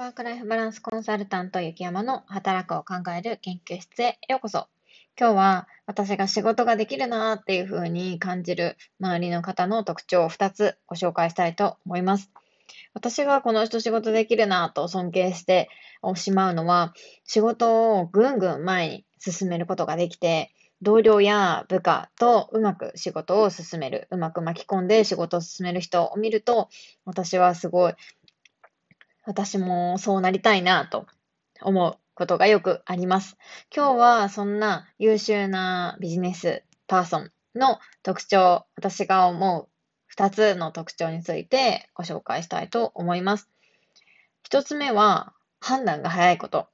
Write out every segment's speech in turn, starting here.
ワークライフバランスコンサルタント雪山の働くを考える研究室へようこそ。今日は私が仕事ができるなっていう風に感じる周りの方の特徴を2つご紹介したいと思います。私がこの人仕事できるなと尊敬してしまうのは仕事をぐんぐん前に進めることができて同僚や部下とうまく仕事を進める、うまく巻き込んで仕事を進める人を見ると、私はすごい私もそうなりたいなと思うことがよくあります。今日はそんな優秀なビジネスパーソンの特徴、私が思う2つの特徴についてご紹介したいと思います。1つ目は判断が早いこと。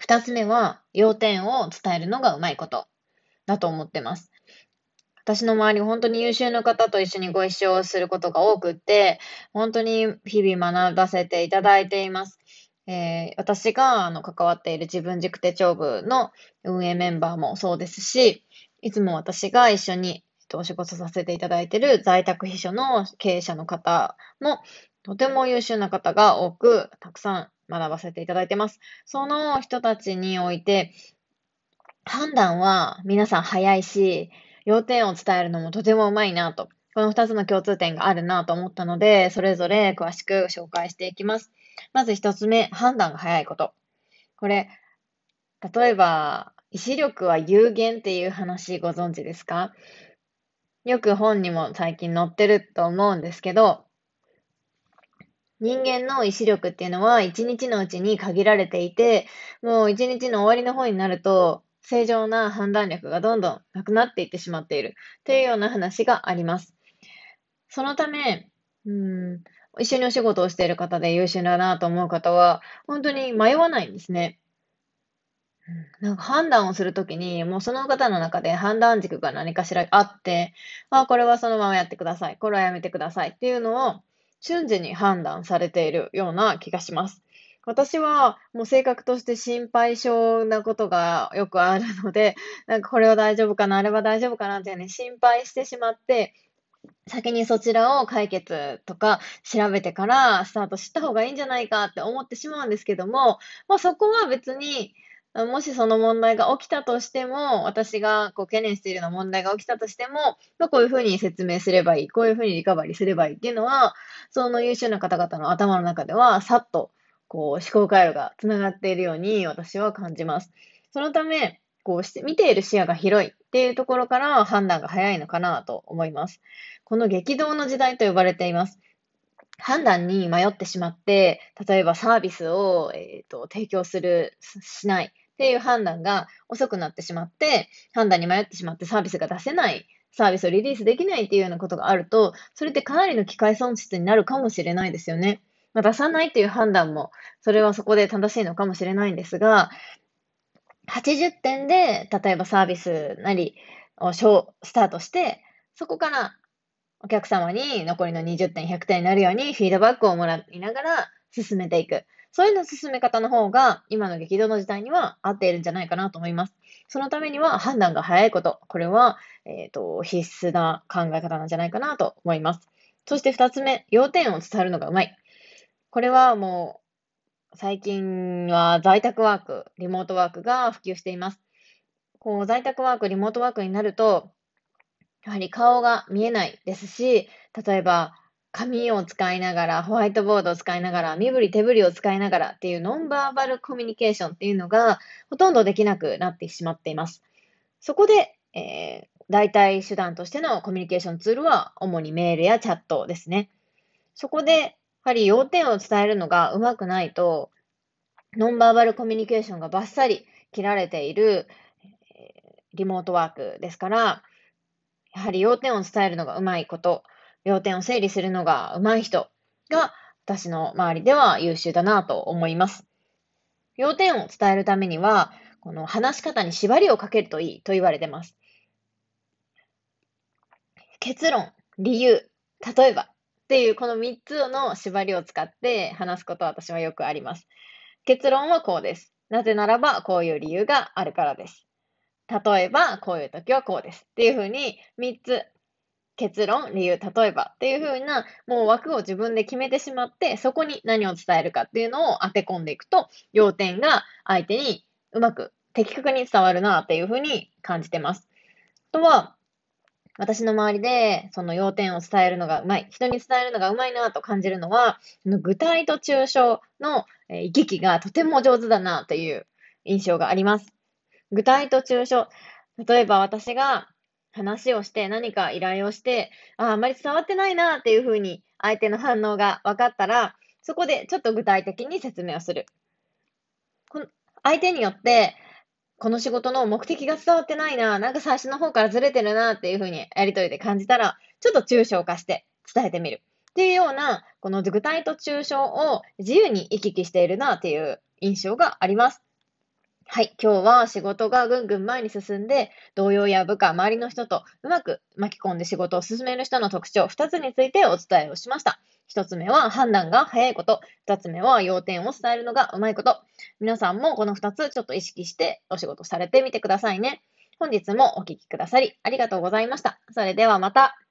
2つ目は要点を伝えるのがうまいことだと思ってます。私の周り、本当に優秀な方と一緒にご一緒することが多くって、本当に日々学ばせていただいています。えー、私があの関わっている自分軸手帳部の運営メンバーもそうですし、いつも私が一緒にお仕事させていただいている在宅秘書の経営者の方も、とても優秀な方が多く、たくさん学ばせていただいてます。その人たちにおいて、判断は皆さん早いし、要点を伝えるのもとてもうまいなと、この2つの共通点があるなと思ったので、それぞれ詳しく紹介していきます。まず1つ目、判断が早いこと。これ、例えば、意志力は有限っていう話ご存知ですか？よく本にも最近載ってると思うんですけど、人間の意志力っていうのは一日のうちに限られていて、もう一日の終わりの方になると、正常な判断力がどんどんなくなっていってしまっているというような話があります。そのため、うん、一緒にお仕事をしている方で優秀だなと思う方は、本当に迷わないんですね。なんか判断をするときに、もうその方の中で判断軸が何かしらあって、あ、これはそのままやってください。これはやめてくださいっていうのを瞬時に判断されているような気がします。私はもう性格として心配性なことがよくあるので、なんかこれは大丈夫かな、あれは大丈夫かなってね、心配してしまって、先にそちらを解決とか調べてからスタートした方がいいんじゃないかって思ってしまうんですけども、まあそこは別に、もしその問題が起きたとしても、私がこう懸念しているような問題が起きたとしても、まあ、こういうふうに説明すればいい、こういうふうにリカバリーすればいいっていうのは、その優秀な方々の頭の中ではさっとこう、思考回路がつながっているように私は感じます。そのため、こうし見ている視野が広いっていうところから判断が早いのかなと思います。この激動の時代と呼ばれています。判断に迷ってしまって、例えばサービスを、えーと、提供する、しないっていう判断が遅くなってしまって、判断に迷ってしまってサービスが出せない、サービスをリリースできないっていうようなことがあると、それってかなりの機会損失になるかもしれないですよね。まあ、出さないという判断も、それはそこで正しいのかもしれないんですが、80点で、例えばサービスなりをスタートして、そこからお客様に残りの20点、100点になるようにフィードバックをもらいながら進めていく。そういうの進め方の方が今の激動の時代には合っているんじゃないかなと思います。そのためには判断が早いこと。これは、えっ、ー、と、必須な考え方なんじゃないかなと思います。そして二つ目、要点を伝えるのがうまい。これはもう、最近は在宅ワーク、リモートワークが普及しています。こう、在宅ワーク、リモートワークになると、やはり顔が見えないですし、例えば、紙を使いながら、ホワイトボードを使いながら、身振り手振りを使いながらっていうノンバーバルコミュニケーションっていうのがほとんどできなくなってしまっています。そこで、えー、代替手段としてのコミュニケーションツールは主にメールやチャットですね。そこでぱり要点を伝えるのがうまくないと、ノンバーバルコミュニケーションがバッサリ切られているリモートワークですから、やはり要点を伝えるのがうまいこと、要点を整理するのがうまい人が私の周りでは優秀だなと思います。要点を伝えるためには、この話し方に縛りをかけるといいと言われてます。結論、理由、例えば、っていうこの3つの縛りを使って話すことは私はよくあります。結論はこうです。なぜならばこういう理由があるからです。例えばこういう時はこうです。っていうふうに3つ結論、理由、例えばっていう風な、もう枠を自分で決めてしまって、そこに何を伝えるかっていうのを当て込んでいくと、要点が相手にうまく的確に伝わるなっていう風に感じてます。あとは、私の周りで、その要点を伝えるのがうまい、人に伝えるのがうまいなと感じるのは、具体と抽象の行き来がとても上手だなという印象があります。具体と抽象。例えば私が話をして何か依頼をして、ああまり伝わってないなっていうふうに相手の反応が分かったら、そこでちょっと具体的に説明をする。この相手によってこの仕事の目的が伝わってないな、なんか最初の方からずれてるなっていうふうにやりとりで感じたら、ちょっと抽象化して伝えてみる。っていうような、この具体と抽象を自由に行き来しているなっていう印象があります。はい。今日は仕事がぐんぐん前に進んで、同僚や部下、周りの人とうまく巻き込んで仕事を進める人の特徴2つについてお伝えをしました。1つ目は判断が早いこと。2つ目は要点を伝えるのがうまいこと。皆さんもこの2つちょっと意識してお仕事されてみてくださいね。本日もお聴きくださりありがとうございました。それではまた。